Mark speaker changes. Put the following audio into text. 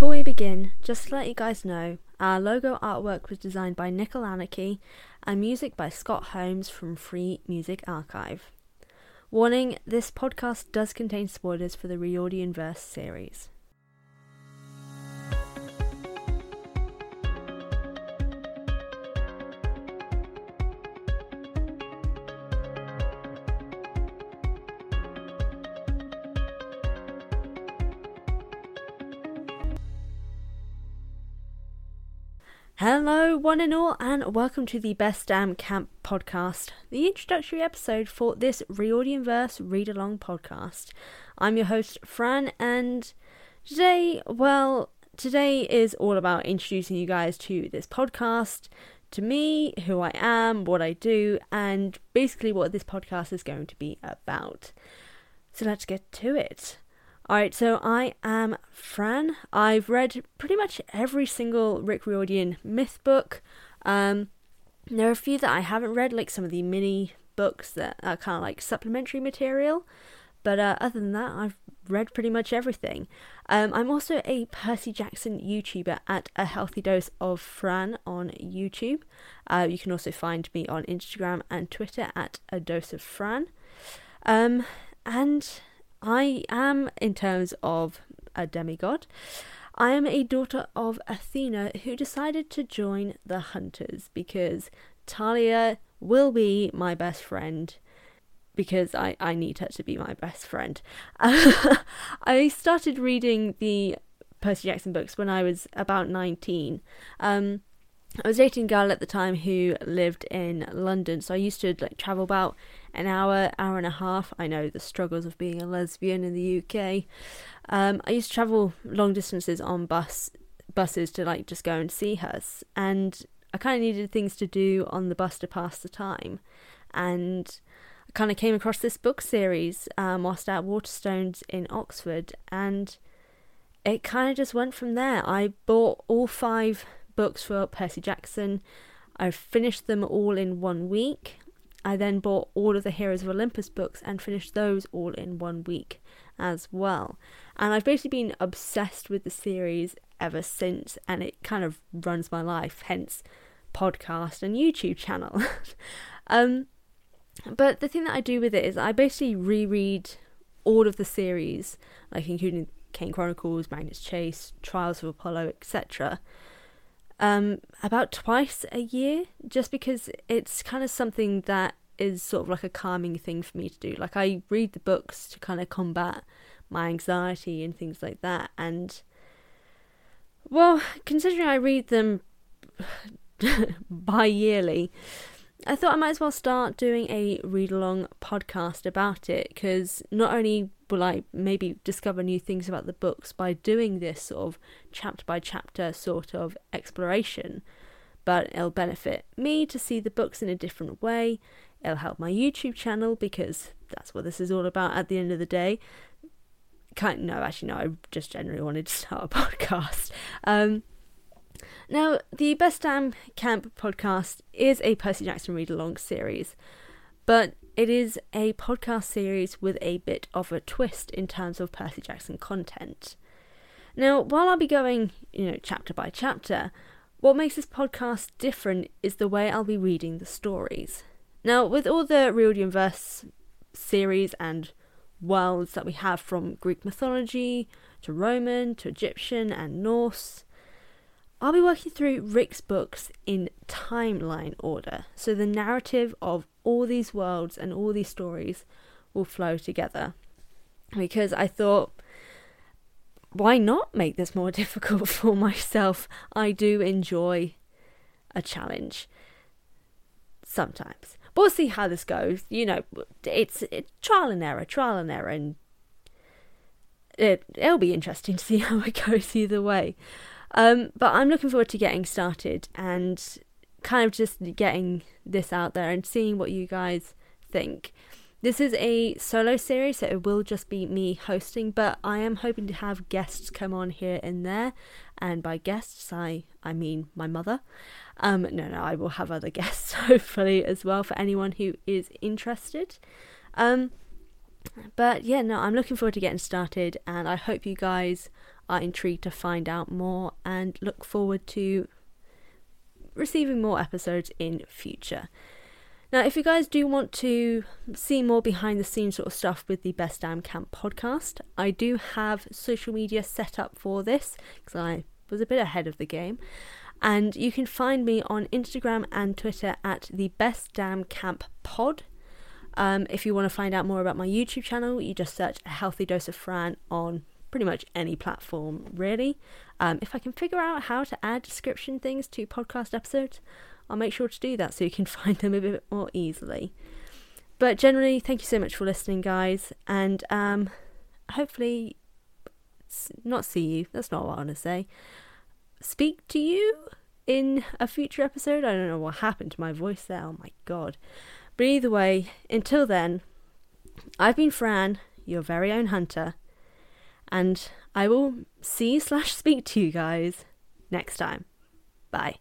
Speaker 1: before we begin, just to let you guys know, our logo artwork was designed by Nickel Anarchy and music by Scott Holmes from Free Music Archive. Warning this podcast does contain spoilers for the Riordan Verse series. Hello, one and all, and welcome to the Best Dam Camp podcast, the introductory episode for this Riordan Verse read along podcast. I'm your host, Fran, and today, well, today is all about introducing you guys to this podcast, to me, who I am, what I do, and basically what this podcast is going to be about. So let's get to it. Alright, so I am Fran. I've read pretty much every single Rick Riordan myth book. Um, there are a few that I haven't read, like some of the mini books that are kind of like supplementary material. But uh, other than that, I've read pretty much everything. Um, I'm also a Percy Jackson YouTuber at A Healthy Dose of Fran on YouTube. Uh, you can also find me on Instagram and Twitter at A Dose of Fran. Um, and I am, in terms of a demigod, I am a daughter of Athena who decided to join the Hunters because Thalia will be my best friend because I, I need her to be my best friend. I started reading the Percy Jackson books when I was about 19. Um, I was dating a girl at the time who lived in London, so I used to like travel about an hour, hour and a half. I know the struggles of being a lesbian in the UK. Um, I used to travel long distances on bus buses to like just go and see her, and I kind of needed things to do on the bus to pass the time, and I kind of came across this book series um, whilst at Waterstones in Oxford, and it kind of just went from there. I bought all five books for Percy Jackson. I finished them all in one week. I then bought all of the Heroes of Olympus books and finished those all in one week as well. And I've basically been obsessed with the series ever since, and it kind of runs my life, hence podcast and YouTube channel. um, but the thing that I do with it is I basically reread all of the series, like including Kane Chronicles, Magnus Chase, Trials of Apollo, etc um, about twice a year, just because it's kind of something that is sort of like a calming thing for me to do. Like I read the books to kind of combat my anxiety and things like that, and well, considering I read them bi-yearly, I thought I might as well start doing a read along podcast about it because not only will I maybe discover new things about the books by doing this sort of chapter by chapter sort of exploration, but it'll benefit me to see the books in a different way. It'll help my YouTube channel because that's what this is all about at the end of the day. Kind no, actually no, I just generally wanted to start a podcast. Um, now, the Best Dam Camp podcast is a Percy Jackson read along series, but it is a podcast series with a bit of a twist in terms of Percy Jackson content. Now, while I'll be going, you know, chapter by chapter, what makes this podcast different is the way I'll be reading the stories. Now, with all the Riordan Verse series and worlds that we have from Greek mythology to Roman to Egyptian and Norse, I'll be working through Rick's books in timeline order, so the narrative of all these worlds and all these stories will flow together. Because I thought, why not make this more difficult for myself? I do enjoy a challenge sometimes. But we'll see how this goes. You know, it's, trial and error, trial and error, and it, it'll be interesting to see how it goes either way. Um, but I'm looking forward to getting started and kind of just getting this out there and seeing what you guys think. This is a solo series, so it will just be me hosting, but I am hoping to have guests come on here and there. And by guests, I, I mean my mother. Um, no, no, I will have other guests hopefully as well for anyone who is interested. Um, but yeah, no, I'm looking forward to getting started, and I hope you guys are intrigued to find out more and look forward to receiving more episodes in future. Now, if you guys do want to see more behind the scenes sort of stuff with the Best Dam Camp podcast, I do have social media set up for this because I was a bit ahead of the game. And you can find me on Instagram and Twitter at the Best Dam Camp Pod. Um, if you want to find out more about my YouTube channel, you just search a healthy dose of Fran on pretty much any platform, really. Um, if I can figure out how to add description things to podcast episodes, I'll make sure to do that so you can find them a bit more easily. But generally, thank you so much for listening, guys, and um, hopefully, not see you. That's not what I want to say. Speak to you in a future episode. I don't know what happened to my voice there. Oh my god. But either way, until then, I've been Fran, your very own hunter, and I will see slash speak to you guys next time. Bye.